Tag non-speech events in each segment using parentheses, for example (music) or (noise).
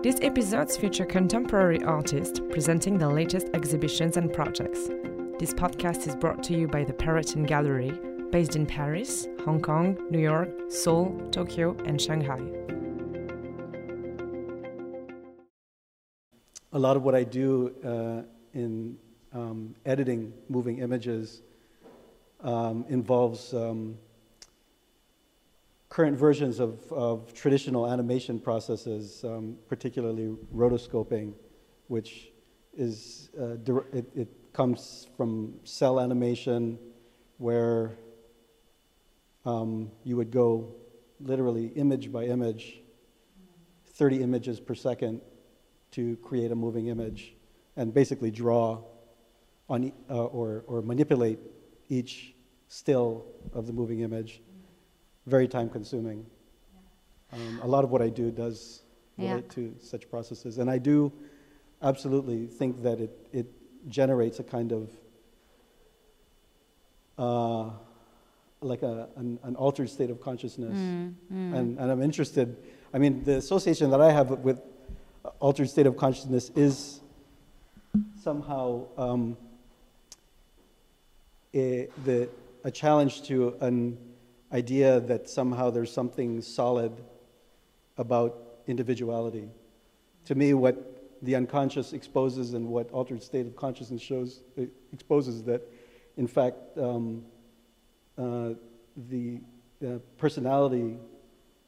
These episodes feature contemporary artists presenting the latest exhibitions and projects. This podcast is brought to you by the Perrotin Gallery, based in Paris, Hong Kong, New York, Seoul, Tokyo, and Shanghai. A lot of what I do uh, in um, editing moving images um, involves um, current versions of, of traditional animation processes, um, particularly rotoscoping, which is, uh, it, it comes from cel animation where um, you would go literally image by image, 30 images per second to create a moving image and basically draw on, uh, or, or manipulate each still of the moving image very time consuming. Um, a lot of what I do does relate yeah. to such processes. And I do absolutely think that it, it generates a kind of uh, like a, an, an, altered state of consciousness. Mm, mm. And, and I'm interested, I mean, the association that I have with altered state of consciousness is somehow um, a, the, a challenge to an idea that somehow there's something solid about individuality. To me, what the unconscious exposes and what altered state of consciousness shows exposes that, in fact, um, uh, the uh, personality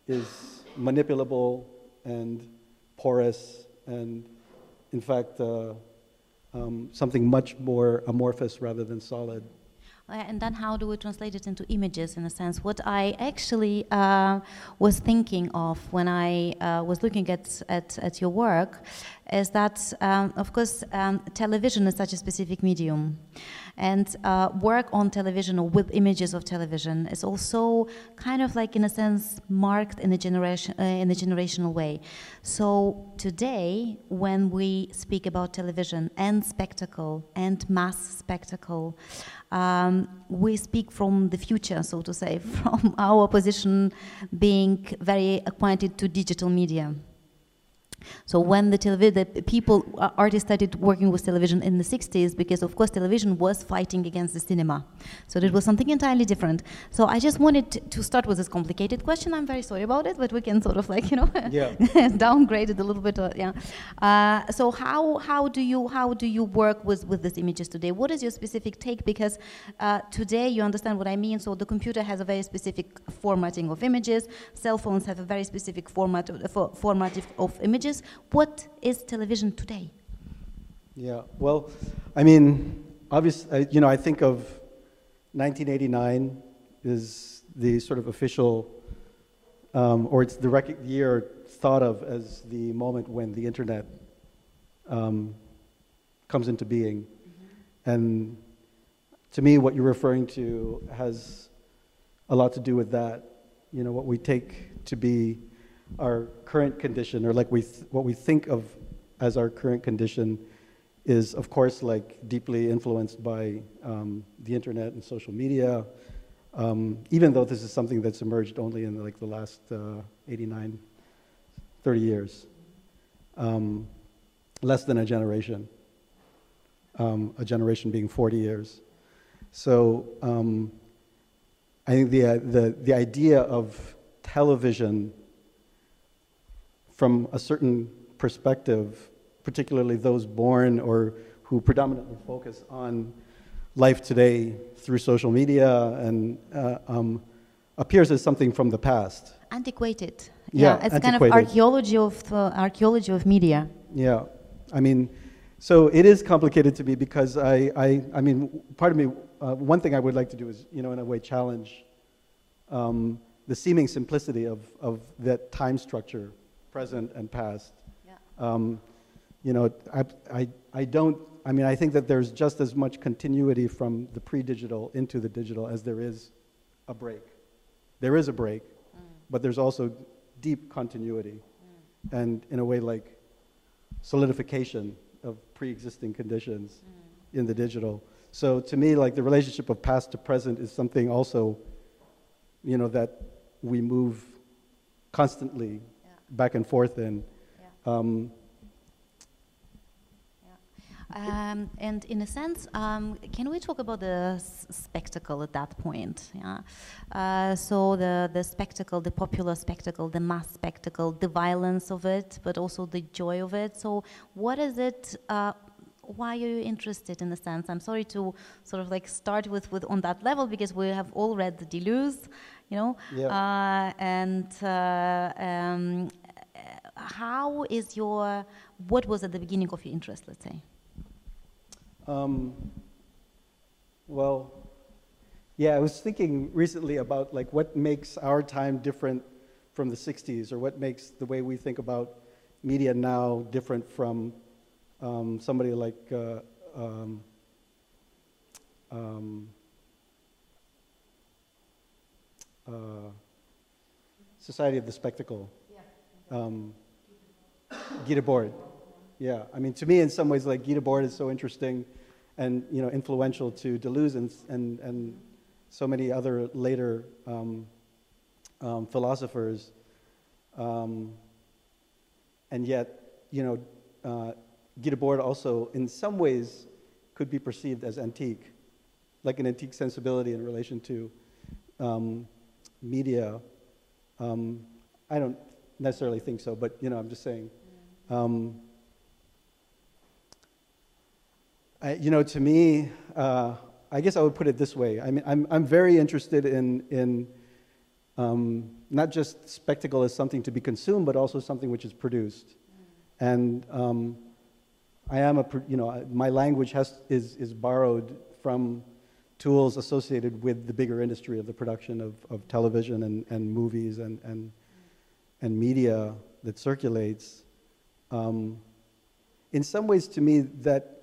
is manipulable and porous and, in fact, uh, um, something much more amorphous rather than solid. Uh, and then how do we translate it into images in a sense? What I actually uh, was thinking of when I uh, was looking at, at, at, your work is that, um, of course, um, television is such a specific medium. And uh, work on television or with images of television is also kind of like, in a sense, marked in a, generation, uh, in a generational way. So today, when we speak about television and spectacle and mass spectacle, um, we speak from the future, so to say, (laughs) from our position being very acquainted to digital media. So when the television, the people, uh, artists started working with television in the 60s, because of course television was fighting against the cinema. So it was something entirely different. So I just wanted to start with this complicated question. I'm very sorry about it, but we can sort of like you know (laughs) yeah. (laughs) downgrade it a little bit. Uh, yeah. Uh, so how how do you how do you work with with these images today? What is your specific take? Because uh, today you understand what I mean. So the computer has a very specific formatting of images. Cell phones have a very specific format of, uh, format of images what is television today? Yeah, well, I mean, obviously, you know, I think of 1989 is the sort of official, um, or it's the year thought of as the moment when the internet um, comes into being. Mm-hmm. And to me, what you're referring to has a lot to do with that. You know, what we take to be our current condition, or like we what we think of as our current condition, is of course like deeply influenced by um, the internet and social media. Um, even though this is something that's emerged only in like the last uh, 89, 30 years, um, less than a generation. Um, a generation being 40 years. So um, I think the, uh, the, the idea of television from a certain perspective, particularly those born or who predominantly focus on life today through social media and uh, um, appears as something from the past. Antiquated. Yeah, yeah it's antiquated. kind of archaeology of uh, archaeology of media. Yeah, I mean, so it is complicated to me because I, I, I mean, part of me, uh, one thing I would like to do is, you know, in a way, challenge um, the seeming simplicity of, of that time structure present and past. Yeah. Um, you know, I, I, I don't, I mean, I think that there's just as much continuity from the pre-digital into the digital as there is a break. There is a break, mm. but there's also deep continuity. Mm. And in a way like solidification of pre-existing conditions mm. in the digital. So to me, like the relationship of past to present is something also, you know, that we move constantly back and forth in. Yeah. Um, Um, and in a sense, um, can we talk about the s- spectacle at that point? Yeah. Uh, so the the spectacle, the popular spectacle, the mass spectacle, the violence of it, but also the joy of it. So what is it? Uh, why are you interested in a sense? I'm sorry to sort of like start with, with on that level because we have all read the Deleuze, you know, Yeah. uh, and uh, um, how is your what was at the beginning of your interest? Let's say. Um, well, yeah, I was thinking recently about like what makes our time different from the 60s or what makes the way we think about media now different from um, somebody like uh, um, um, uh, Society of the Spectacle. Um, Guy Debord. Yeah, I mean, to me, in some ways, like Guy Debord is so interesting and you know influential to Deleuze and and, and so many other later um, um, philosophers. Um, and yet, you know, uh, Guy Debord also, in some ways, could be perceived as antique, like an antique sensibility in relation to um, media. Um, I don't necessarily think so, but you know, I'm just saying. Um, I, you know, to me, uh, I guess I would put it this way. I mean, I'm, I'm very interested in, in um, not just spectacle as something to be consumed, but also something which is produced. And um, I am a, you know, my language has, is, is borrowed from tools associated with the bigger industry of the production of, of television and, and movies and, and, and media that circulates. Um, in some ways, to me, that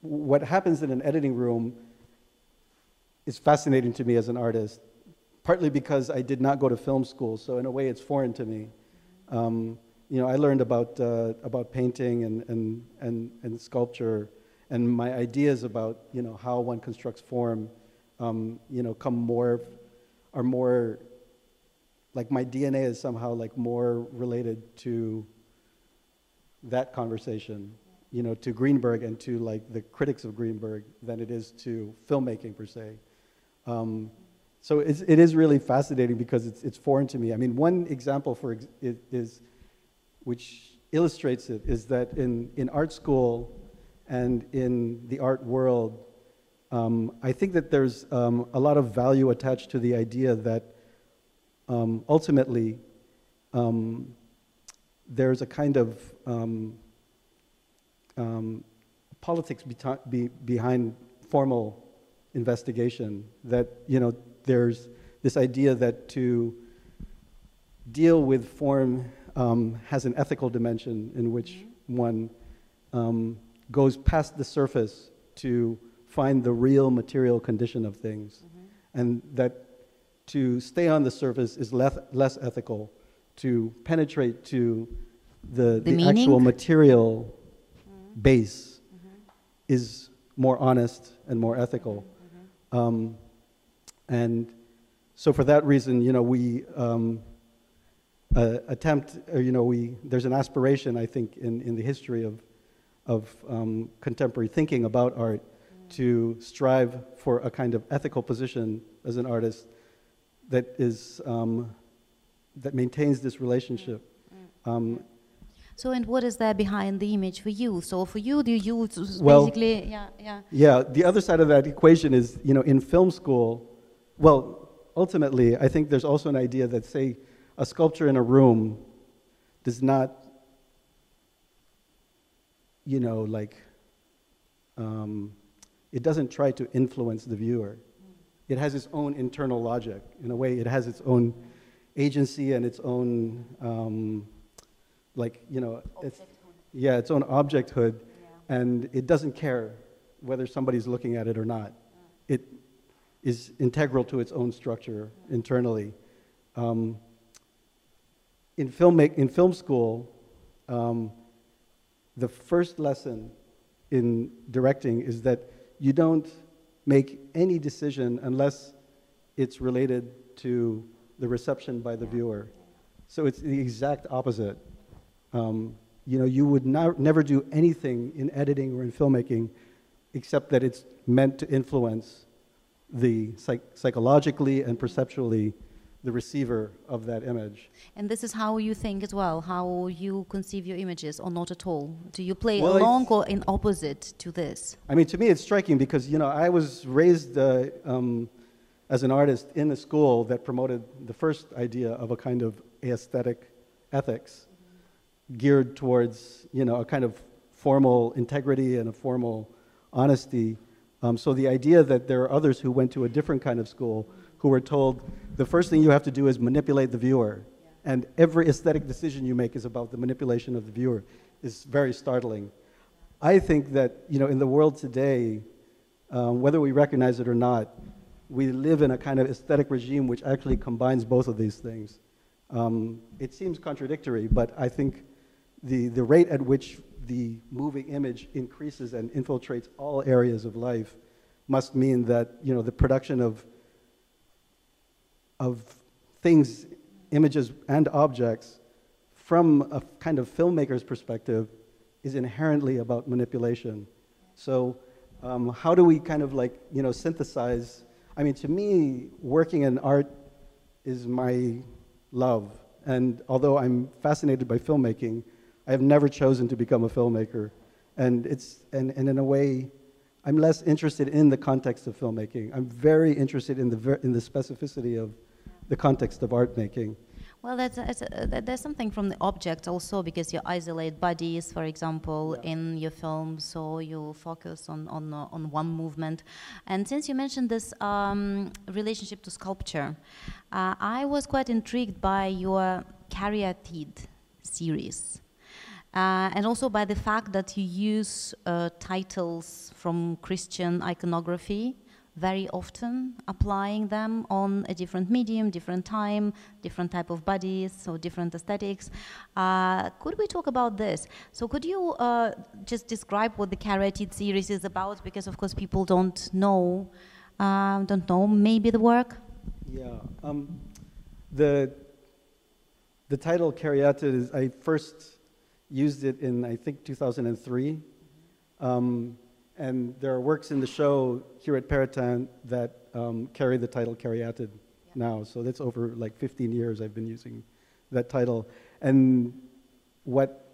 what happens in an editing room is fascinating to me as an artist, partly because I did not go to film school, so in a way it's foreign to me. Um, you know, I learned about, uh, about painting and, and, and, and sculpture, and my ideas about, you know, how one constructs form, um, you know, come more, are more, like my DNA is somehow like more related to that conversation, you know, to Greenberg and to like the critics of Greenberg than it is to filmmaking per se. Um, so it's, it is really fascinating because it's, it's foreign to me. I mean, one example for ex- it is, which illustrates it, is that in, in art school and in the art world, um, I think that there's um, a lot of value attached to the idea that um, ultimately um, there's a kind of um, um, politics be, behind formal investigation. That you know, there's this idea that to deal with form um, has an ethical dimension in which one um, goes past the surface to find the real material condition of things, and that to stay on the surface is less, less ethical. To penetrate to the, The the, actual material base is more honest and more ethical. Um, and so for that reason, you know, we um, uh, attempt, or, you know, we, there's an aspiration, I think, in, in the history of, of um, contemporary thinking about art to strive for a kind of ethical position as an artist that is, um, that maintains this relationship. Um, So, and what is there behind the image for you? So, for you, do you use Well- basically, yeah, yeah. Yeah, the other side of that equation is, you know, in film school, well, ultimately, I think there's also an idea that, say, a sculpture in a room does not, you know, like, um, it doesn't try to influence the viewer. It has its own internal logic. In a way, it has its own agency and its own, um, like, you know, it's, yeah, its own objecthood and it doesn't care whether somebody's looking at it or not. It is integral to its own structure internally. Um, in, film make, in film school, um, the first lesson in directing is that you don't make any decision unless it's related to the reception by the viewer. So it's the exact opposite. Um, you know, you would not, never do anything in editing or in filmmaking except that it's meant to influence the psych- psychologically and perceptually the receiver of that image. And this is how you think as well, how you conceive your images, or not at all? Do you play Well, along or in opposite to this? I mean, to me, it's striking because, you know, I was raised uh, um, as an artist in a school that promoted the first idea of a kind of aesthetic ethics geared towards, you know, a kind of formal integrity and a formal honesty. Um, so the idea that there are others who went to a different kind of school who were told the first thing you have to do is manipulate the viewer, and every aesthetic decision you make is about the manipulation of the viewer, is very startling. I think that you know in the world today, um, whether we recognize it or not, we live in a kind of aesthetic regime which actually combines both of these things. Um, it seems contradictory, but I think the, the rate at which the moving image increases and infiltrates all areas of life must mean that you know the production of of things, images and objects from a kind of filmmaker's perspective is inherently about manipulation. So um, how do we kind of like you know synthesize? I mean, to me, working in art is my love, and although I'm fascinated by filmmaking, I have never chosen to become a filmmaker, and it's and, and in a way. I'm less interested in the context of filmmaking. I'm very interested in the, in the specificity of the context of art making. Well, that's, uh, there's something from the object also because you isolate bodies, for example, Yeah. in your film, so you focus on on uh, on one movement. And since you mentioned this um, relationship to sculpture, uh, I was quite intrigued by your Caryatid series. Uh, and also by the fact that you use uh, titles from Christian iconography very often, applying them on a different medium, different time, different type of bodies, so different aesthetics. Uh, could we talk about this? So could you uh, just describe what the Caryatid series is about? Because of course people don't know, um, don't know maybe the work. Yeah. Um, the, the title Caryatid is, I first used it in, I think, 2003. Um, and there are works in the show here at Perrotin that um, carry the title Caryatid now. So that's over like 15 years I've been using that title. And what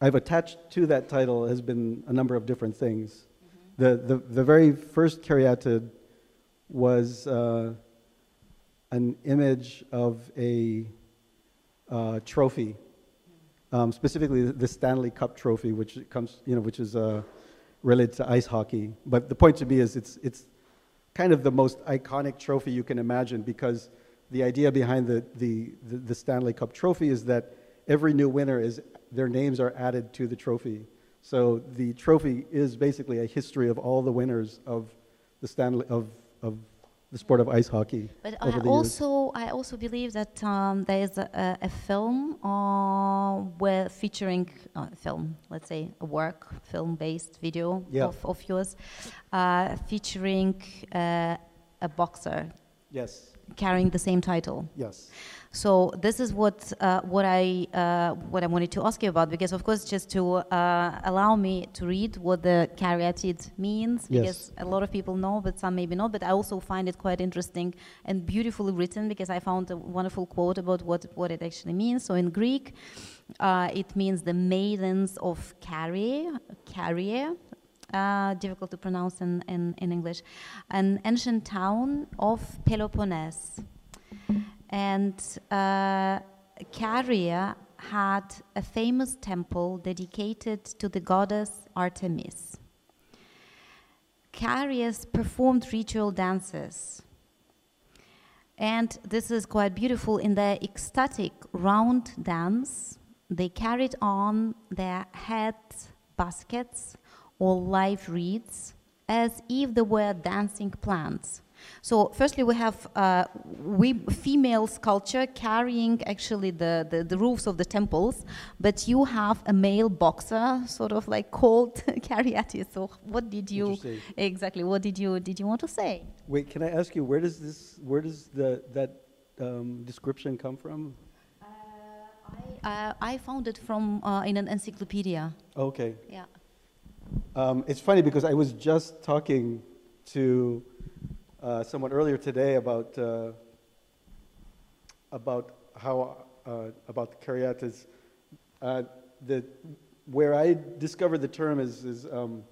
I've attached to that title has been a number of different things. The, the, the very first Caryatid was uh, an image of a uh, trophy, um, specifically the Stanley Cup trophy, which comes, you know, which is uh, related to ice hockey. But the point to me is it's, it's kind of the most iconic trophy you can imagine because the idea behind the, the, the, the Stanley Cup trophy is that every new winner is, their names are added to the trophy. So the trophy is basically a history of all the winners of the Stanley, of, of the sport of ice hockey But I the years. also, I also believe that um, there is a, a, film uh, where featuring uh, film, let's say a work, film-based video Yeah. of, of yours, uh, featuring uh, a boxer Yes, carrying the same title. yes. So this is what uh, what I uh, what I wanted to ask you about because of course just to uh, allow me to read what the caryatid means Yes. because a lot of people know but some maybe not but I also find it quite interesting and beautifully written because I found a wonderful quote about what what it actually means. So in Greek, uh, it means the maidens of Carrie, Carrier. Uh, difficult to pronounce in, in, in English, an ancient town of Peloponnese. And uh, Caria had a famous temple dedicated to the goddess Artemis. Carius performed ritual dances. And this is quite beautiful. In their ecstatic round dance, they carried on their head baskets or live reeds as if they were dancing plants. So, firstly, we have uh, we female sculpture carrying actually the, the, the roofs of the temples, but you have a male boxer, sort of like called (laughs) Caryatid. So, what did you exactly? What did you did you want to say? Wait, can I ask you where does this where does the that um, description come from? Uh, Uh, I found it from uh, in an encyclopedia. Okay. Yeah. Um, it's funny because I was just talking to uh, earlier today about uh, about how uh, about the caryatids. Uh, the where I discovered the term is is um,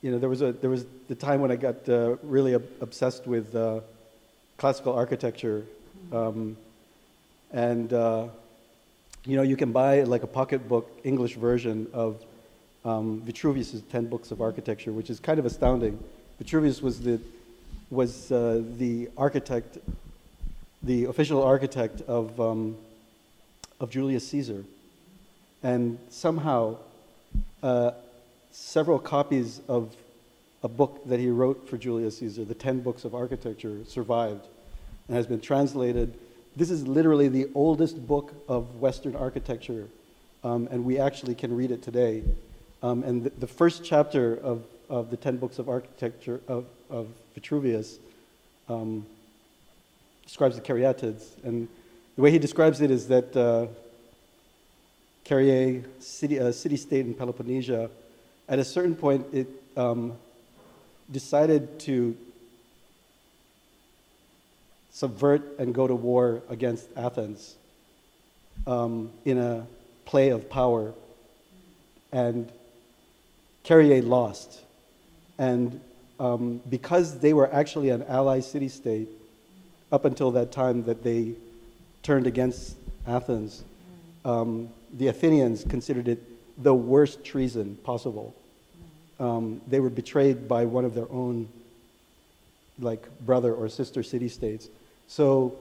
you know there was a there was the time when I got uh, really ob- obsessed with classical architecture, um, and you know you can buy like a pocketbook English version of um, Vitruvius's Ten Books of Architecture, which is kind of astounding. Vitruvius was the was uh, the architect, the official architect of um, of Julius Caesar, and somehow uh, several copies of a book that he wrote for Julius Caesar, the Ten Books of Architecture, survived and has been translated. This is literally the oldest book of Western architecture, um, and we actually can read it today. Um, and the, the, first chapter of, of the Ten Books of Architecture of, of Vitruvius um, describes the caryatids. And the way he describes it is that uh, Caryae, city, uh, city-state in Peloponnesia, at a certain point, it um, decided to subvert and go to war against Athens um, in a play of power. And Caryae lost. And um, because they were actually an ally city state, up until that time that they turned against Athens, um, the Athenians considered it the worst treason possible. Um, they were betrayed by one of their own, like brother or sister city states. So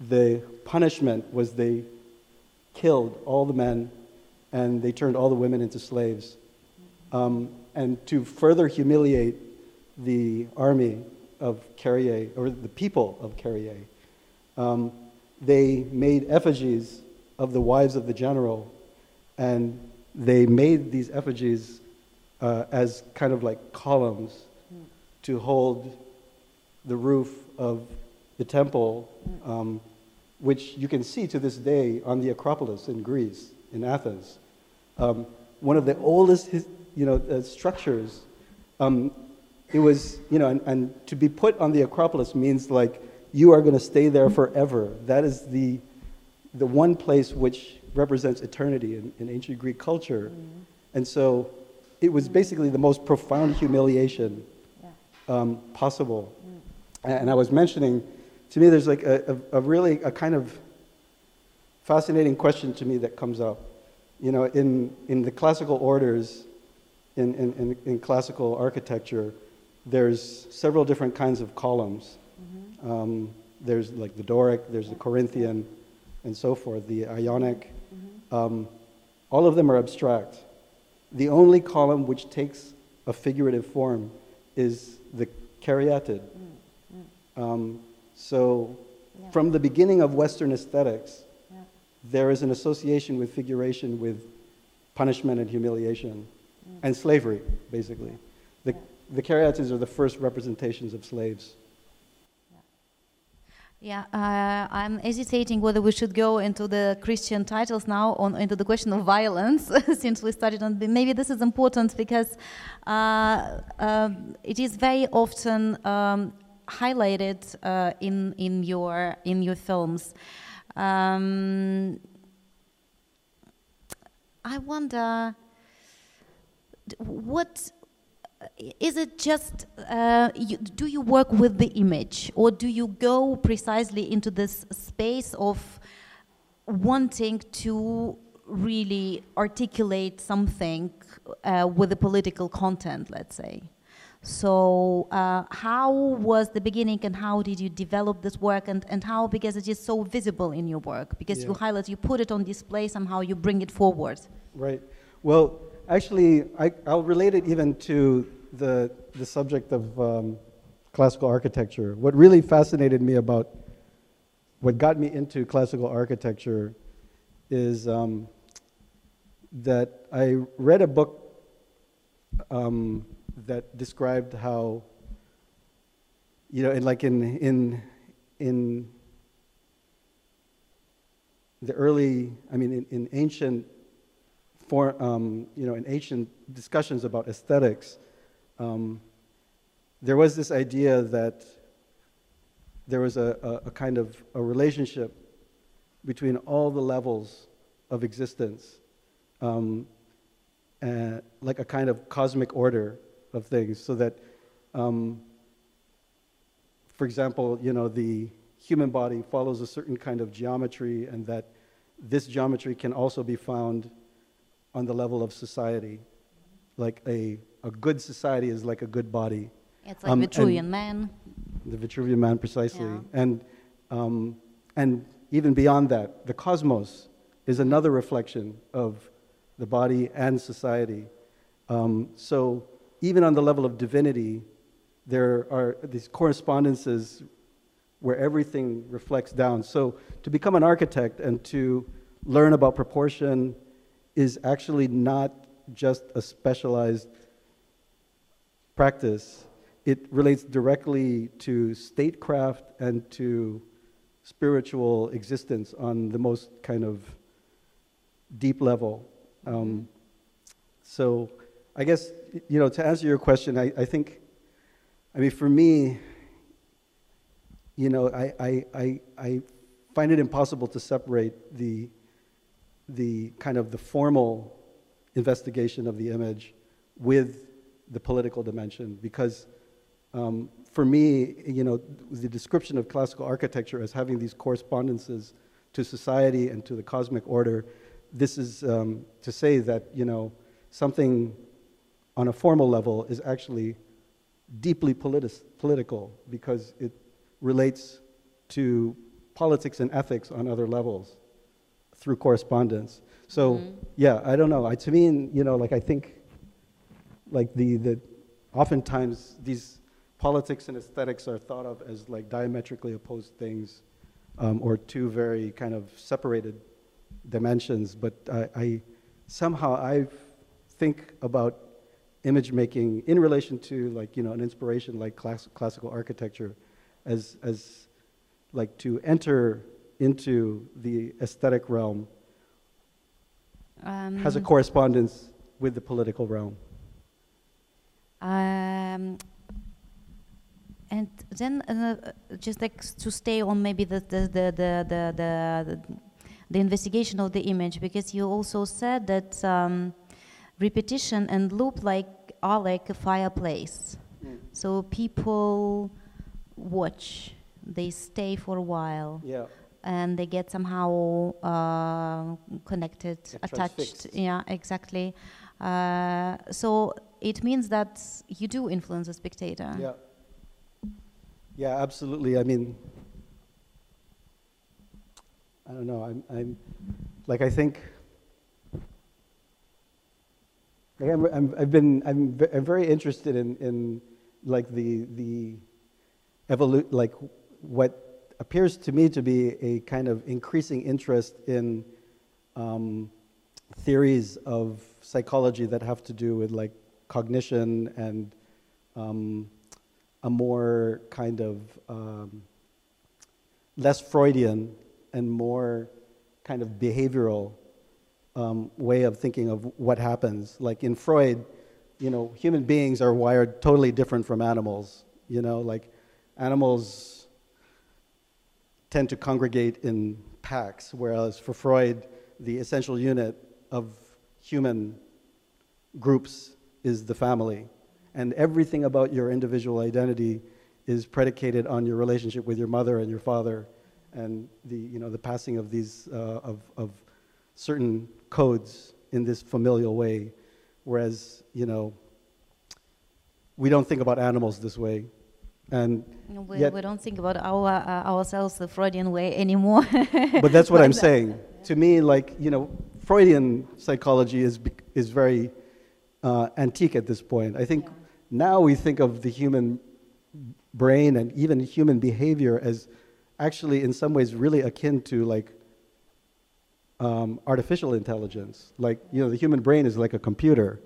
the punishment was they killed all the men and they turned all the women into slaves. Um, and to further humiliate the army of Caryae, or the people of Caryae, um, they made effigies of the wives of the general, and they made these effigies uh, as kind of like columns to hold the roof of the temple, um, which you can see to this day on the Acropolis in Greece, in Athens. Um, one of the oldest his, you know, uh, structures. Um, it was, you know, and, and to be put on the Acropolis means like you are going to stay there forever. That is the, the one place which represents eternity in, in ancient Greek culture. Mm-hmm. And so it was basically the most profound humiliation um, possible. Mm. And I was mentioning, to me, there's like a, a, a, really a kind of fascinating question to me that comes up. You know, in, in the classical orders, in, in, in, classical architecture, there's several different kinds of columns. Mm-hmm. Um, there's like the Doric, there's the Corinthian, and so forth, the Ionic. Mm-hmm. Um, all of them are abstract. The only column which takes a figurative form is the caryatid. Mm-hmm. Um, so, yeah. from the beginning of Western aesthetics, yeah. there is an association with figuration with punishment and humiliation and slavery, basically. The, the caryatids are the first representations of slaves. Yeah, uh, I'm hesitating whether we should go into the Christian titles now on into the question of violence, (laughs) since we started on. Maybe this is important because uh, uh, it is very often um, highlighted uh, in in your in your films. Um, I wonder what is it just uh, you, do you work with the image? Or do you go precisely into this space of wanting to really articulate something uh, with a political content let's say? So uh, how was the beginning and how did you develop this work? And, and how because it is so visible in your work because yeah. you highlight you put it on display somehow you bring it forward. Right. Well Actually, I, will relate it even to the, the subject of um, classical architecture. What really fascinated me about what got me into classical architecture is um, that I read a book um, that described how, you know, in, like in, in, in the early, I mean, in, in ancient, for, um, you know, in ancient discussions about aesthetics, um, there was this idea that there was a, a, a kind of a relationship between all the levels of existence, um, and like a kind of cosmic order of things, so that, um, for example, you know, the human body follows a certain kind of geometry, and that this geometry can also be found on the level of society. Like a, a good society is like a good body. It's like Um, Vitruvian man. The Vitruvian Man, precisely. Yeah. And, um, and even beyond that, the cosmos is another reflection of the body and society. Um, so even on the level of divinity, there are these correspondences where everything reflects down. So to become an architect and to learn about proportion is actually not just a specialized practice. It relates directly to statecraft and to spiritual existence on the most kind of deep level. Um, so, I guess, you know, to answer your question, I, I think, I mean, for me, you know, I, I, I, I find it impossible to separate the, the kind of the formal investigation of the image with the political dimension because um, for me, you know, the description of classical architecture as having these correspondences to society and to the cosmic order, this is um, to say that, you know, something on a formal level is actually deeply political because it relates to politics and ethics on other levels through correspondence. So, Mhm. yeah, I don't know. I, to me, and, you know, like I think, like the, the, oftentimes these politics and aesthetics are thought of as like diametrically opposed things um, or two very kind of separated dimensions. But I, I somehow I think about image making in relation to like you know an inspiration like class, classical architecture as as like to enter into the aesthetic realm Um, has a correspondence with the political realm. Um, and then uh, just like to stay on maybe the the the the the, the, the investigation of the image because you also said that um, repetition and loop like are like a fireplace. So people watch, they stay for a while, Yeah. And they get somehow uh, connected, attached. Yeah, exactly. Uh, so it means that you do influence the spectator. Yeah. Yeah, absolutely. I mean, I don't know. I'm, I'm like, I think, like I'm, I'm, I've been, I'm, I'm very interested in, in like the, the evolu- like what appears to me to be a kind of increasing interest in um, theories of psychology that have to do with like cognition and um, a more kind of um, less Freudian and more kind of behavioral um, way of thinking of what happens. Like in Freud, you know, human beings are wired totally different from animals. You know, like animals tend to congregate in packs, whereas for Freud, the essential unit of human groups is the family. And everything about your individual identity is predicated on your relationship with your mother and your father and the, you know, the passing of these, uh, of, of certain codes in this familial way. Whereas, you know, we don't think about animals this way. And We, Yet- we don't think about our, uh, ourselves the Freudian way anymore. (laughs) but that's what I'm that. (laughs) saying. To me, like you know, Freudian psychology is is very uh, antique at this point. I think now we think of the human brain and even human behavior as actually, in some ways, really akin to like um, artificial intelligence. Like you know, the human brain is like a computer,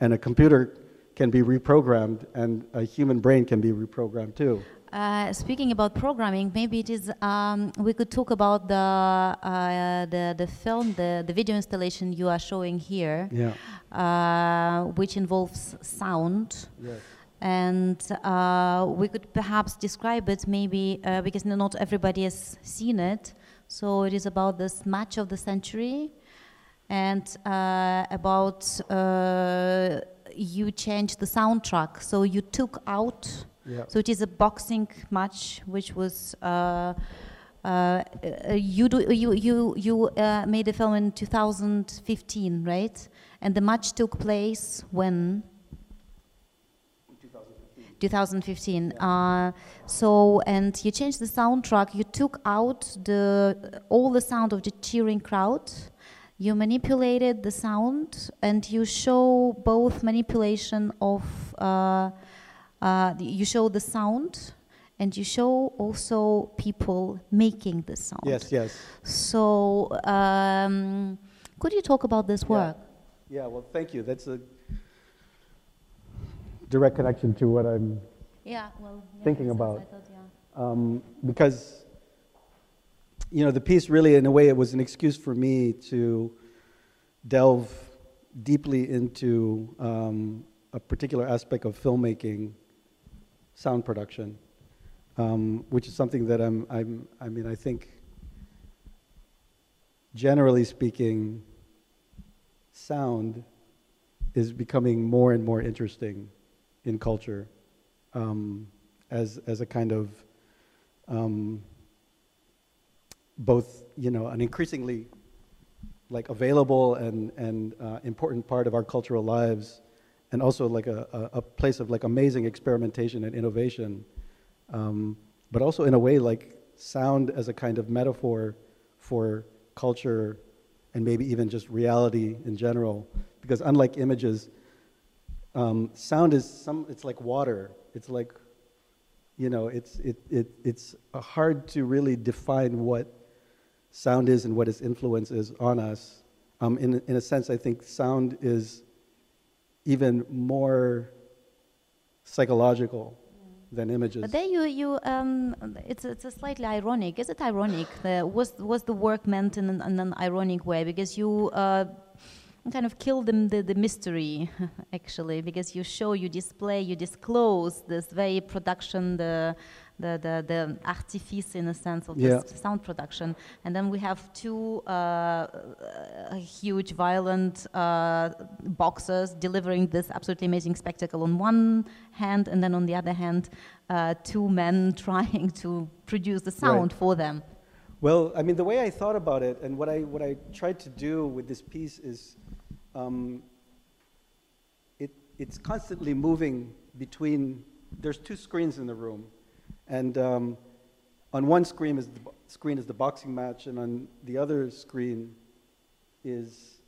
and a computer can be reprogrammed, and a human brain can be reprogrammed too. Uh, speaking about programming, maybe it is um, we could talk about the uh, the the film, the the video installation you are showing here, Yeah. uh, which involves sound. Yes. And uh, we could perhaps describe it maybe uh, because not everybody has seen it. So it is about this match of the century and uh, about uh, you changed the soundtrack. So you took out, Yeah. so it is a boxing match which was. Uh, uh, you do you you you uh, made a film in 2015, right? And the match took place when 2015. Uh, so, and you changed the soundtrack. You took out the all the sound of the cheering crowd. You manipulated the sound, and you show both manipulation of. Uh, uh, you show the sound, and you show also people making the sound. Yes, yes. So, um, could you talk about this work? Yeah, well, thank you. That's a direct connection to what I'm Yeah. Well, Thinking about. um, because you know the piece really in a way it was an excuse for me to delve deeply into um, a particular aspect of filmmaking sound production um, which is something that I'm, I'm i mean i think generally speaking sound is becoming more and more interesting in culture um, as, as a kind of um, both, you know, an increasingly like available and, and uh, important part of our cultural lives and also like a, a, place of like amazing experimentation and innovation. Um, but also in a way like sound as a kind of metaphor for culture and maybe even just reality in general. Because unlike images, um, sound is some, it's like water. It's like, you know, it's, it, it, it's hard to really define what sound is and what its influence is on us. Um, in, in a sense, I think sound is even more psychological than images. But there you, you um, it's, it's a slightly ironic. Is it ironic? Uh, was, was the work meant in an, in an ironic way? Because you uh, kind of kill them the, the mystery, (laughs) actually, because you show, you display, you disclose this very production, the, the, the, the artifice in a sense of Yeah. this sound production. And then we have two uh, uh, huge, violent uh, boxers delivering this absolutely amazing spectacle on one hand, and then on the other hand, uh, two men (laughs) trying to produce the sound for them. Well, I mean, the way I thought about it and what I, what I tried to do with this piece is um, it, it's constantly moving between, there's two screens in the room. And um, on one screen is, the, screen is the boxing match, and on the other screen is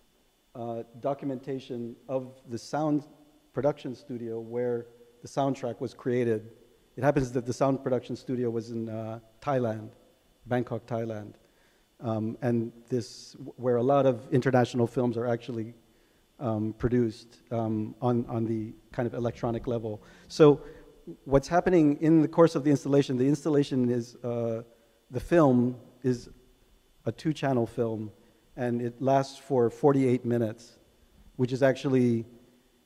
uh, documentation of the sound production studio where the soundtrack was created. It happens that the sound production studio was in uh, Thailand, Bangkok, Thailand, um, and this where a lot of international films are actually um, produced um, on on the kind of electronic level. So, what's happening in the course of the installation? The installation is uh, the film is a two-channel film, and it lasts for 48 minutes, which is actually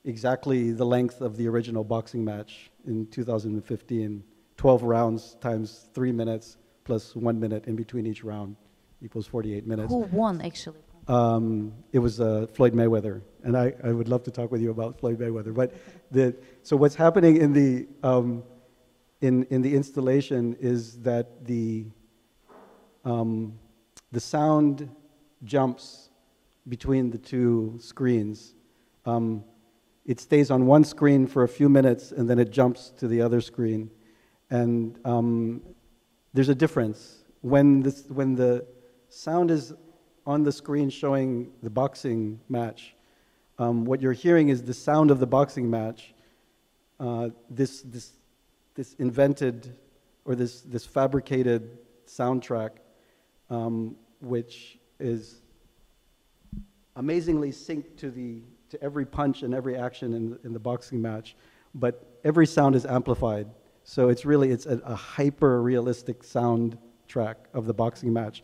exactly the length of the original boxing match in 2015. 12 rounds times three minutes plus one minute in between each round equals 48 minutes. Who won, actually? Um, it was uh, Floyd Mayweather, and I, I would love to talk with you about Floyd Mayweather. But the, so what's happening in the um, in in the installation is that the um, the sound jumps between the two screens. Um, it stays on one screen for a few minutes, and then it jumps to the other screen, and um, there's a difference when this when the sound is on the screen showing the boxing match. Um, what you're hearing is the sound of the boxing match. Uh, this this this invented or this this fabricated soundtrack, um, which is amazingly synced to the to every punch and every action in, in the boxing match, but every sound is amplified. So it's really it's a, a hyper realistic soundtrack of the boxing match.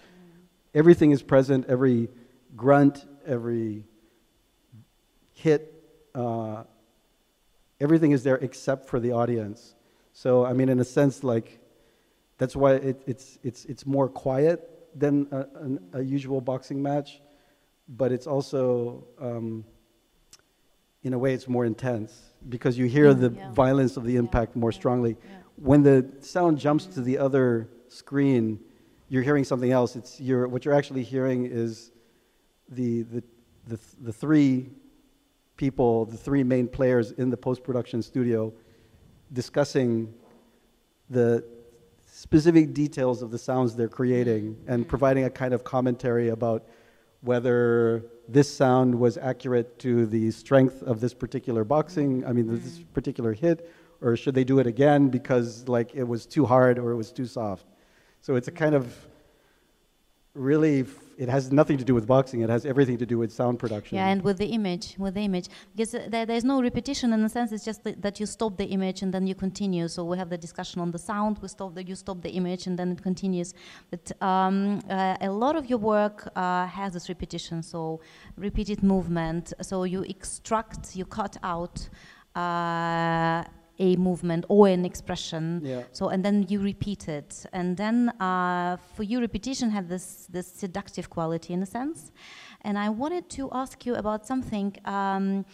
Everything is present. Every grunt, every hit, uh, everything is there except for the audience. So I mean, in a sense, like that's why it, it's it's it's more quiet than a, an, a usual boxing match, but it's also um, in a way it's more intense because you hear Mm, the yeah. violence of the Yeah, impact more strongly. yeah. When the sound jumps to the other screen, you're hearing something else. It's you're, what you're actually hearing is the, the, the, the three people, the three main players in the post production studio discussing the specific details of the sounds they're creating and mm-hmm. providing a kind of commentary about whether this sound was accurate to the strength of this particular boxing, I mean, this mm-hmm. particular hit, or should they do it again because like it was too hard or it was too soft. So it's a kind of really, it has nothing to do with boxing. It has everything to do with sound production. Yeah, and with the image, with the image, because there, there's no repetition in the sense. It's just that- that you stop the image and then you continue. So we have the discussion on the sound. We stop you stop the image and then it continues. But um, uh, a lot of your work uh, has this repetition. So repeated movement. So you extract, you cut out. Uh, a movement or an expression. Yeah. so and then you repeat it. And then uh, for you repetition had this this seductive quality in a sense. And i wanted to ask you about something um,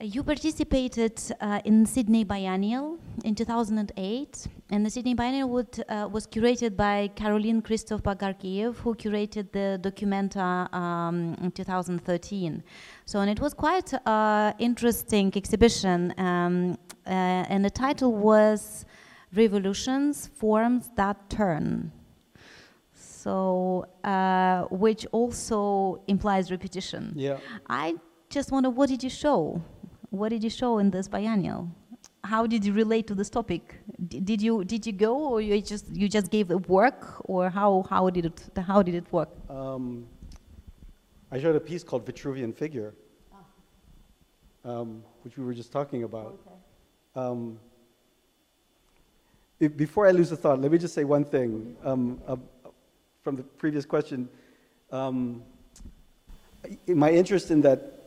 you participated uh, in Sydney Biennial in 2008, and the Sydney Biennial would, uh, was curated by Caroline Christov-Bakargiev, who curated the Documenta um, in 2013. So, and it was quite uh, interesting exhibition, um, uh, and the title was "Revolutions: Forms That Turn." So, uh, which also implies repetition. Yeah. I just wonder what did you show? What did you show in this biennial? How did you relate to this topic? D- did you did you go or you just you just gave a work or how how did it how did it work? Um, I showed a piece called Vitruvian Figure, um, which we were just talking about. Um, be- before I lose the thought, let me just say one thing um, uh, from the previous question. Um, my interest in that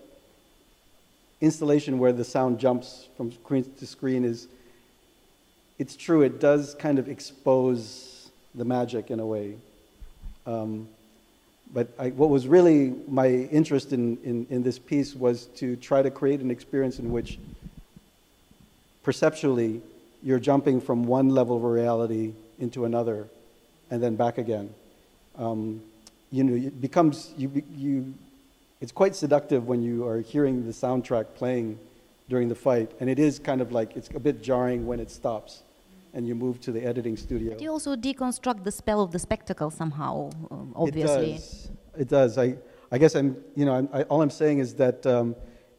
installation where the sound jumps from screen to screen is it's true, it does kind of expose the magic in a way. Um, but I, what was really my interest in, in, in this piece was to try to create an experience in which perceptually you're jumping from one level of reality into another and then back again. Um, you know, it becomes, you, you, it's quite seductive when you are hearing the soundtrack playing during the fight. And it is kind of like, it's a bit jarring when it stops and you move to the editing studio. Do you also deconstruct the spell of the spectacle somehow? um, Obviously. It does. It does. I, I guess I'm, you know, I'm, I, all I'm saying is that, um,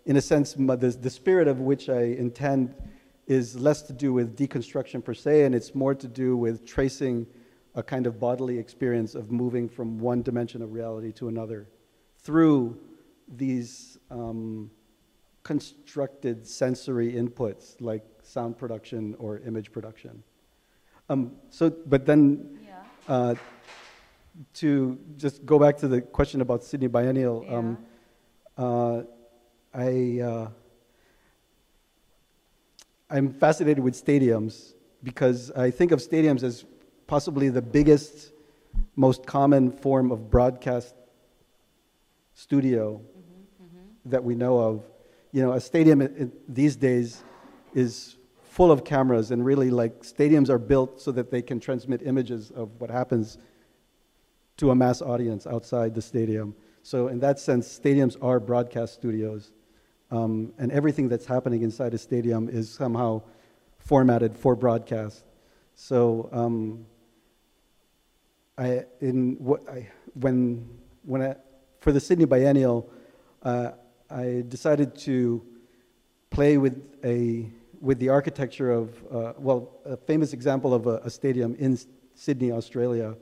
in a sense, my, the, the spirit of which I intend is less to do with deconstruction per se, and it's more to do with tracing a kind of bodily experience of moving from one dimension of reality to another through these um, constructed sensory inputs like sound production or image production. Um, so, but then uh, to just go back to the question about Sydney Biennial, um, uh, I, uh, I'm fascinated with stadiums because I think of stadiums as possibly the biggest, most common form of broadcast studio that we know of. You know, a stadium these days is full of cameras, and really, like, stadiums are built so that they can transmit images of what happens to a mass audience outside the stadium. So, in that sense, stadiums are broadcast studios. Um, and everything that's happening inside a stadium is somehow formatted for broadcast. So, um, I, in what I, when, when I, for the Sydney Biennial, uh, I decided to play with a with the architecture of uh, well, a famous example of a, a stadium in S- Sydney, Australia,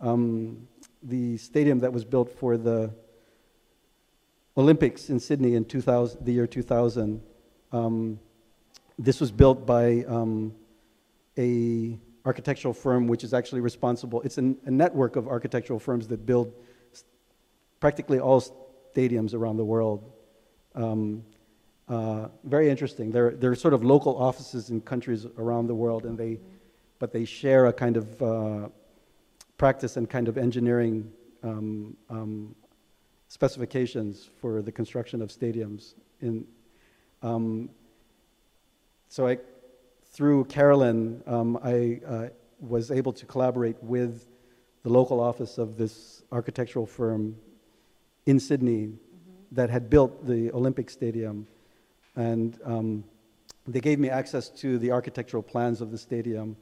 um, the stadium that was built for the Olympics in Sydney in 2000, the year 2000. Um, this was built by um, a architectural firm which is actually responsible. It's an, a network of architectural firms that build practically all stadiums around the world. Um, uh, very interesting. They're, they're sort of local offices in countries around the world, and they, but they share a kind of uh, practice and kind of engineering um, um, specifications for the construction of stadiums. In, um, so I, through Carolyn, um, I uh, was able to collaborate with the local office of this architectural firm in Sydney that had built the Olympic Stadium. And um, they gave me access to the architectural plans of the stadium,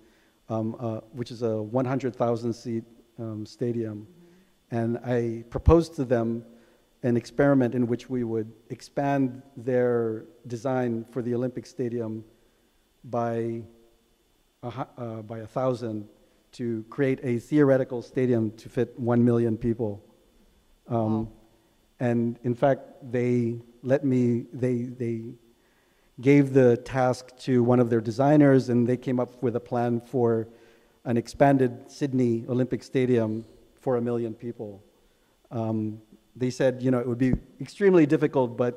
um, uh, which is a 100,000 seat um, stadium. And I proposed to them an experiment in which we would expand their design for the Olympic Stadium by a, uh, by a thousand to create a theoretical stadium to fit one million people. Um, Wow. And in fact, they let me, they, they gave the task to one of their designers, and they came up with a plan for an expanded Sydney Olympic Stadium for a million people. Um, they said, you know, it would be extremely difficult, but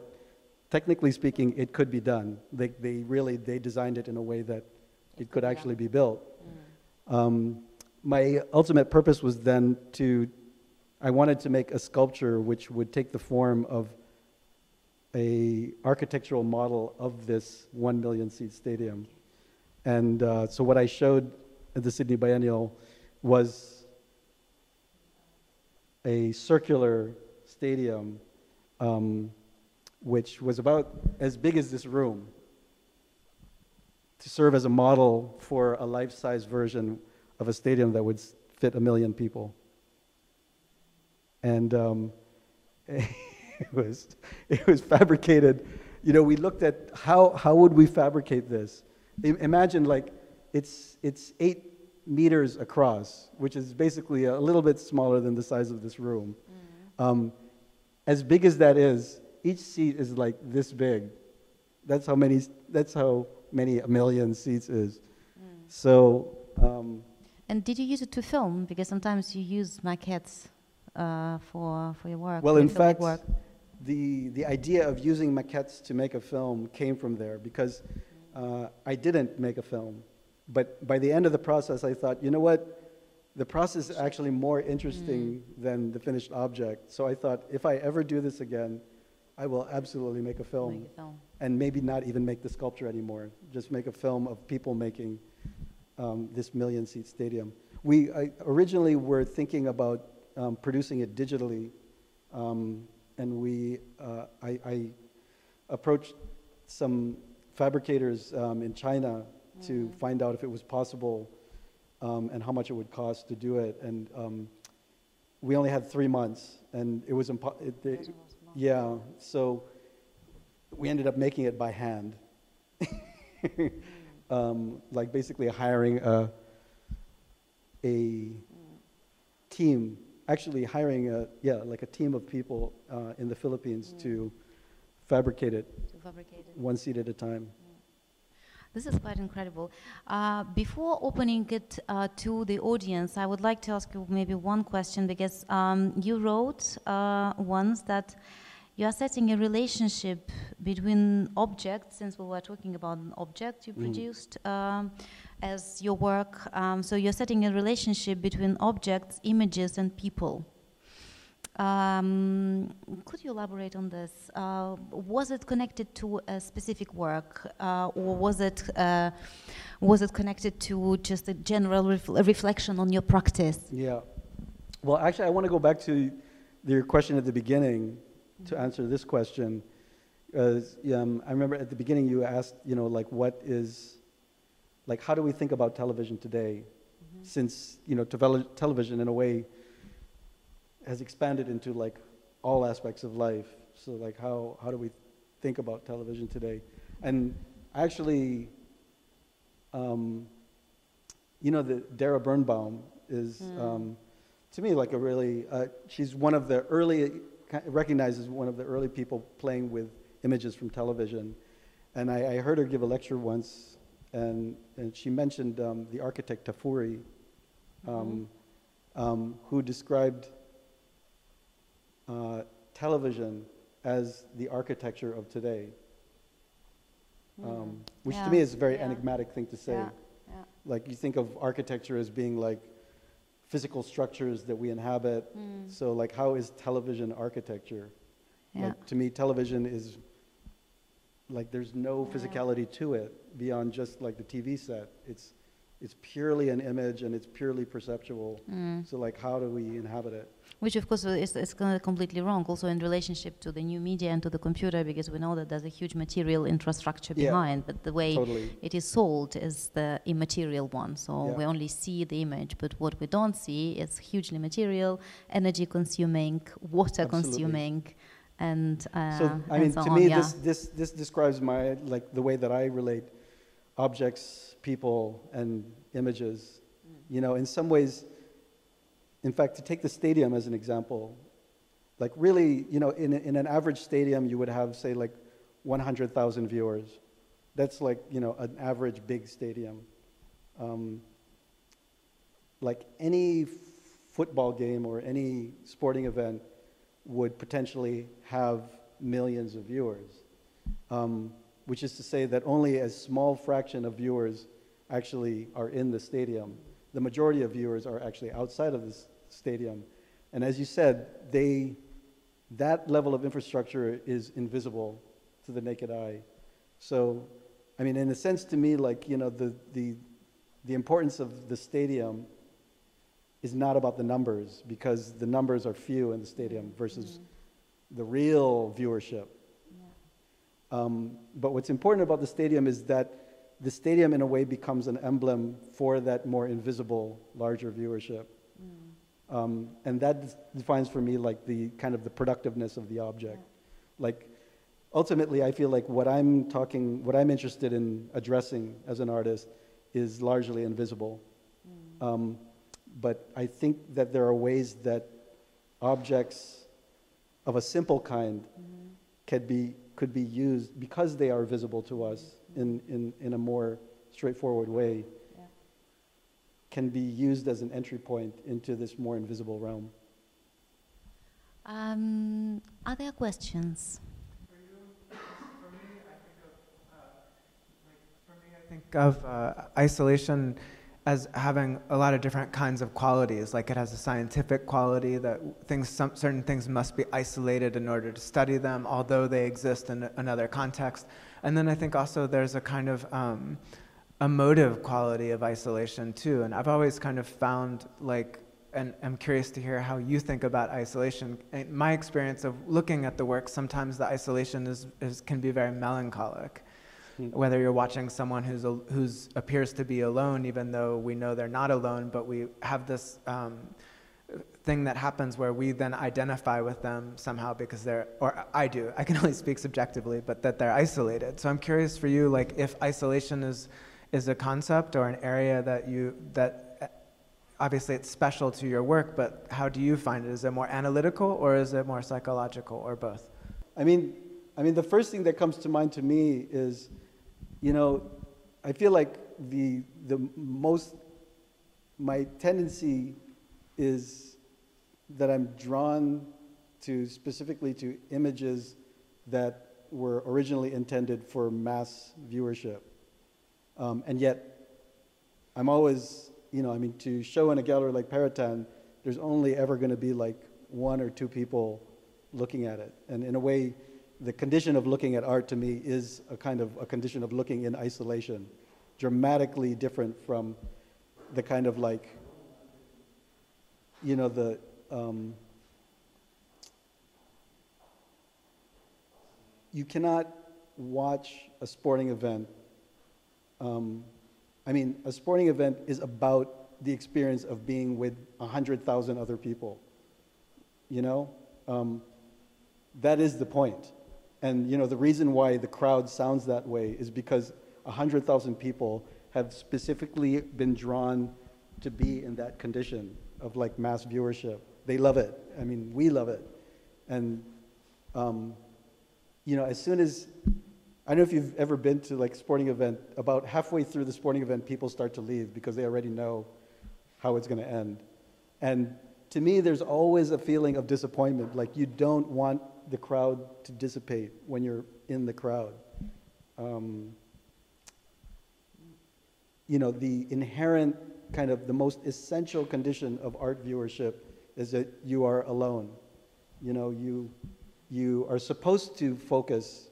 technically speaking, it could be done. They, they really, they designed it in a way that it could actually be built. Um, my ultimate purpose was then to, I wanted to make a sculpture which would take the form of a architectural model of this one million seat stadium. And uh, so what I showed at the Sydney Biennial was a circular stadium, um, which was about as big as this room, to serve as a model for a life-size version of a stadium that would fit a million people. And um, (laughs) it was it was fabricated. You know, we looked at how how would we fabricate this? I- Imagine like it's it's eight meters across, which is basically a little bit smaller than the size of this room. Um, as big as that is, each seat is like this big. That's how many. That's how many a million seats is. So. Um, And did you use it to film? Because sometimes you use maquettes uh, for for your work. Well, in fact, work. the, the idea of using maquettes to make a film came from there because uh, I didn't make a film. But by the end of the process, I thought, you know what? The process is actually more interesting than the finished object. So I thought, if I ever do this again, I will absolutely make a film. Make a film. And maybe not even make the sculpture anymore. Just make a film of people making um, this million seat stadium. We I, originally were thinking about um, producing it digitally, um, and we uh, I, I approached some fabricators um, in China to find out if it was possible um, and how much it would cost to do it. And um, we only had three months, and it was impo- it, it, yeah. So we ended up making it by hand. (laughs) um, like basically hiring a, a team, actually hiring a, yeah, like a team of people uh, in the Philippines to fabricate it To fabricate it. one seat at a time. This is quite incredible. Uh, before opening it uh, to the audience, I would like to ask you maybe one question because um, you wrote uh, once that you are setting a relationship between objects, since we were talking about an object you Mhm. produced um, as your work. Um, so you're setting a relationship between objects, images, and people. Um, could you elaborate on this? Uh, was it connected to a specific work, uh, or was it uh, was it connected to just a general ref- reflection on your practice? Yeah. Well, actually, I want to go back to your question at the beginning to answer this question. Uh, um, I remember at the beginning you asked, you know, like what is, like how do we think about television today? Since, you know, tele- television in a way has expanded into like all aspects of life. So like how, how do we think about television today? And actually, um, you know, the Dara Birnbaum is, um, to me, like a really, uh, she's one of the early, recognizes one of the early people playing with images from television. And I, I heard her give a lecture once and, and she mentioned um, the architect Tafuri, um, um, who described uh, television as the architecture of today, um, which Yeah, to me is a very yeah. enigmatic thing to say. Yeah, yeah. Like you think of architecture as being like physical structures that we inhabit. Mm. So like how is television architecture? Like to me television is like there's no physicality to it beyond just like the TV set. It's it's purely an image and it's purely perceptual. Mm. So like how do we inhabit it? Which, of course, is, is completely wrong also in relationship to the new media and to the computer because we know that there's a huge material infrastructure Yeah. behind, but the way Totally. it is sold is the immaterial one. So Yeah. we only see the image, but what we don't see is hugely material, energy consuming, water Absolutely. consuming, and uh, So I mean, so to on. me, yeah. this this this describes my like the way that I relate objects, people, and images. Mm. You know, in some ways, in fact, to take the stadium as an example, like really, you know, in in an average stadium, you would have say like 100,000 viewers. That's like you know an average big stadium. Um, like any football game or any sporting event would potentially have millions of viewers, um, which is to say that only a small fraction of viewers actually are in the stadium. The majority of viewers are actually outside of this stadium. And as you said, they, that level of infrastructure is invisible to the naked eye. So, I mean, in a sense, to me, like, you know, the, the, the importance of the stadium is not about the numbers because the numbers are few in the stadium versus the real viewership. Um, but what's important about the stadium is that the stadium, in a way, becomes an emblem for that more invisible, larger viewership. Um, and that defines for me like the kind of the productiveness of the object. Like ultimately, I feel like what I'm talking, what I'm interested in addressing as an artist is largely invisible. Um, but I think that there are ways that objects of a simple kind could be, could be used because they are visible to us in, in, in a more straightforward way, can be used as an entry point into this more invisible realm. Um, are there questions? For me, I think of uh, isolation as having a lot of different kinds of qualities. Like it has a scientific quality that things, some, certain things must be isolated in order to study them, although they exist in another context. And then I think also there's a kind of um, emotive quality of isolation too. And I've always kind of found like, and I'm curious to hear how you think about isolation. In my experience of looking at the work, sometimes the isolation is, is can be very melancholic whether you're watching someone who's who's appears to be alone, even though we know they're not alone, but we have this um, thing that happens where we then identify with them somehow because they're, or I do. I can (laughs) only speak subjectively, but that they're isolated. So I'm curious for you, like if isolation is is a concept or an area that you that uh, obviously it's special to your work, but how do you find it? Is it more analytical or is it more psychological or both? I mean, I mean, the first thing that comes to mind to me is, you know, I feel like the the most my tendency is that I'm drawn to specifically to images that were originally intended for mass viewership, um, and yet I'm always, you know, I mean, to show in a gallery like Perrotin, there's only ever going to be like one or two people looking at it. And in a way, the condition of looking at art to me is a kind of a condition of looking in isolation, dramatically different from the kind of like, you know, the, um, you cannot watch a sporting event. Um, I mean, a sporting event is about the experience of being with 100,000 other people. You know? Um, that is the point. And, you know, the reason why the crowd sounds that way is because 100,000 people have specifically been drawn to be in that condition of like mass viewership. They love it. I mean, we love it. And, um, you know, as soon as I don't know if you've ever been to like sporting event. About halfway through the sporting event, people start to leave because they already know how it's going to end. And to me, there's always a feeling of disappointment. Like you don't want the crowd to dissipate when you're in the crowd. Um, you know, the inherent kind of the most essential condition of art viewership is that you are alone. You know, you, you are supposed to focus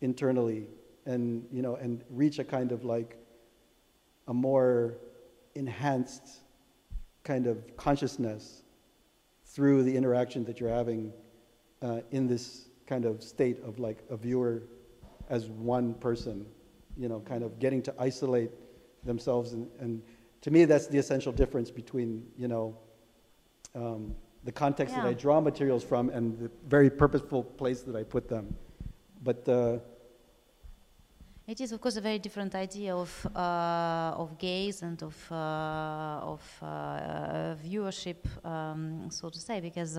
internally and, you know, and reach a kind of like a more enhanced kind of consciousness through the interaction that you're having uh, in this kind of state of like a viewer as one person, you know, kind of getting to isolate themselves. And, and to me, that's the essential difference between, you know, um, the context that I draw materials from and the very purposeful place that I put them. But uh, It is, of course, a very different idea of uh, of gaze and of uh, of uh, viewership, um, so to say, because.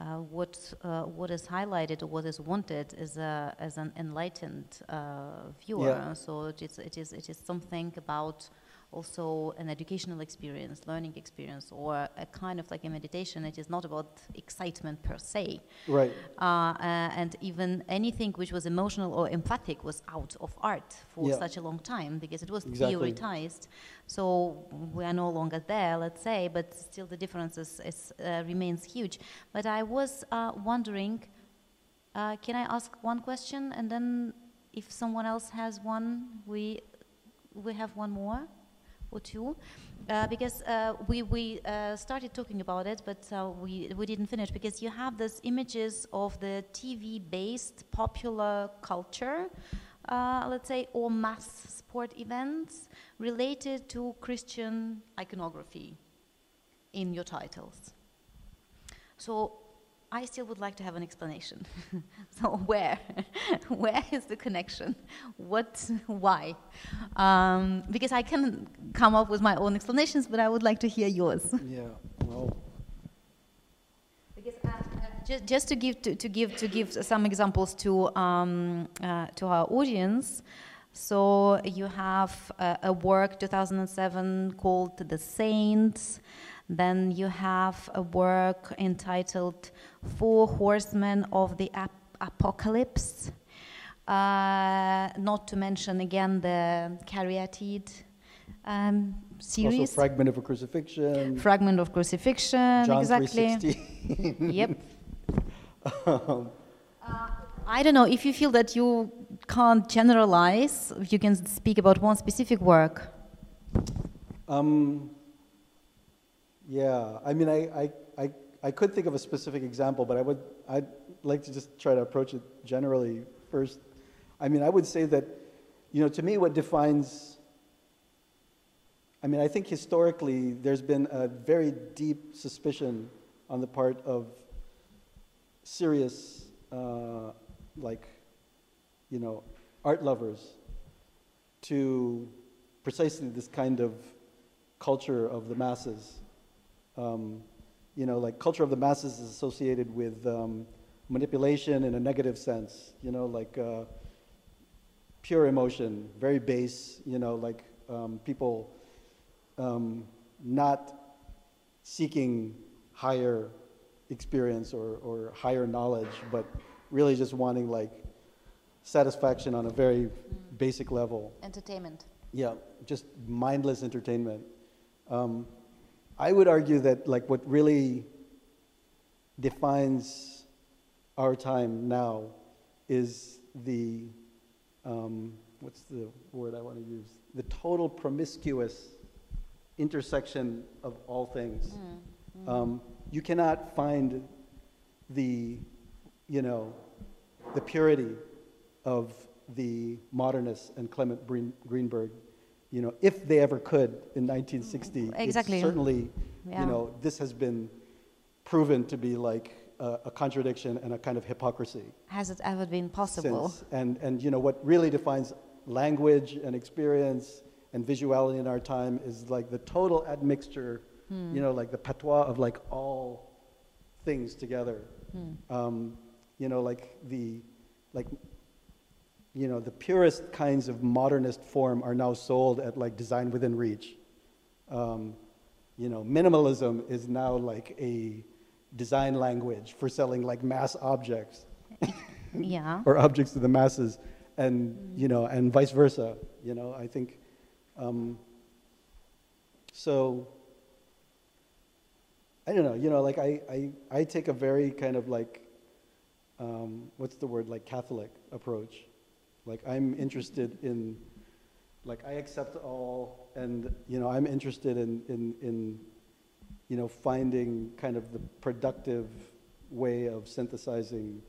Uh, uh, what uh, what is highlighted or what is wanted is a, as an enlightened uh, viewer. Yeah. So it is it is it is something about also an educational experience, learning experience, or a kind of like a meditation. It is not about excitement per se. right, Uh, uh, and even anything which was emotional or empathic was out of art for Yeah. such a long time because it was Exactly. theorized. So we are no longer there, let's say, but still the difference is, is, uh, remains huge. But I was uh, wondering, uh, can I ask one question, and then if someone else has one, we we have one more or two, uh, because uh, we we uh, started talking about it, but we we didn't finish because you have these images of the TV-based popular culture, let's say, or mass sport events related to Christian iconography in your titles. So I still would like to have an explanation. (laughs) so where, (laughs) where is the connection? What, why? Um, because I can come up with my own explanations, but I would like to hear yours. (laughs) yeah, well, Because uh, uh, just, just to give to, to give to give some examples to um, uh, to our audience. So you have uh, a work 2007 called The Saints. Then you have a work entitled Four Horsemen of the Ap- Apocalypse. Uh, not to mention again the Caryatid um, series. also fragment of a crucifixion, Fragment of Crucifixion, John exactly. 360. Yep. (laughs) um, I don't know if you feel that you can't generalize, you can speak about one specific work. Um, yeah, I mean, I, I, I, I could think of a specific example, but I would, I'd like to just try to approach it generally first. I mean, I would say that, you know, to me, what defines, I mean, I think historically there's been a very deep suspicion on the part of serious, uh, like, you know, art lovers to precisely this kind of culture of the masses. Um, you know, like culture of the masses is associated with um, manipulation in a negative sense. You know, like uh, pure emotion, very base. You know, like um, people um, not seeking higher experience or, or higher knowledge, but really just wanting like satisfaction on a very basic level. Entertainment. Yeah, just mindless entertainment. Um, I would argue that like what really defines our time now is the um, what's the word I want to use? The total promiscuous intersection of all things. Um, you cannot find the, you know, the purity of the modernists and Clement Green, Greenberg, you know, if they ever could in 1960. it's Exactly. certainly, Yeah. you know, this has been proven to be like a, a contradiction and a kind of hypocrisy. Has it ever been possible? Since, and, and you know, what really defines language and experience and visuality in our time is like the total admixture, you know, like the patois of like all things together. Um, you know, like the, like you know, the purest kinds of modernist form are now sold at like design within reach. Um, you know, minimalism is now like a design language for selling like mass objects (laughs) Yeah. (laughs) or objects to the masses, and you know, and vice versa. You know, I think um, so. I don't know. You know, like I, I, I take a very kind of like, um, what's the word? Like Catholic approach. Like I'm interested in, like I accept all, and you know, I'm interested in in in, you know, finding kind of the productive way of synthesizing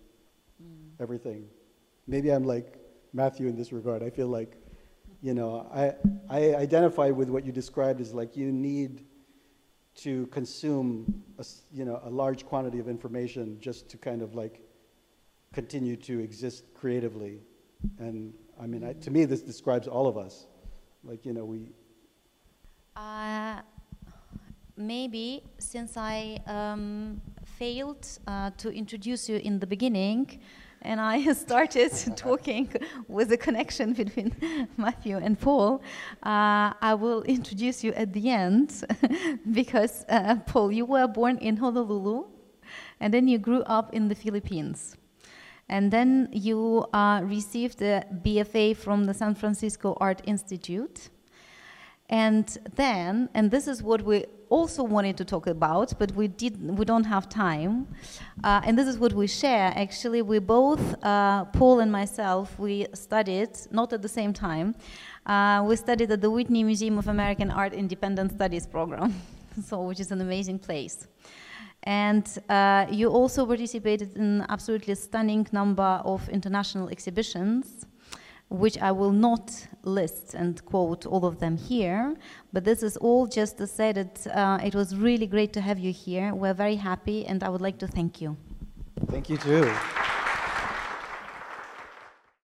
mm. everything. Maybe I'm like Matthew in this regard. I feel like, you know, I, I identify with what you described as like you need to consume, a, you know, a large quantity of information just to kind of like continue to exist creatively. And I mean, I, to me, this describes all of us. Like, you know, we, Uh, maybe since I um, failed uh, to introduce you in the beginning, and I (laughs) started (laughs) talking with a connection between (laughs) Matthew and Paul, uh, I will introduce you at the end because, uh, Paul, you were born in Honolulu and then you grew up in the Philippines. And then you uh, received a BFA from the San Francisco Art Institute. And then, and this is what we also wanted to talk about, but we did we don't have time. Uh, and this is what we share. Actually, we both, uh, Paul and myself, we studied not at the same time. Uh, we studied at the Whitney Museum of American Art Independent Studies program, (laughs) so which is an amazing place. And uh, you also participated in absolutely stunning number of international exhibitions which I will not list and quote all of them here, but this is all just to say that uh, it was really great to have you here. We're very happy, and I would like to thank you. thank you too.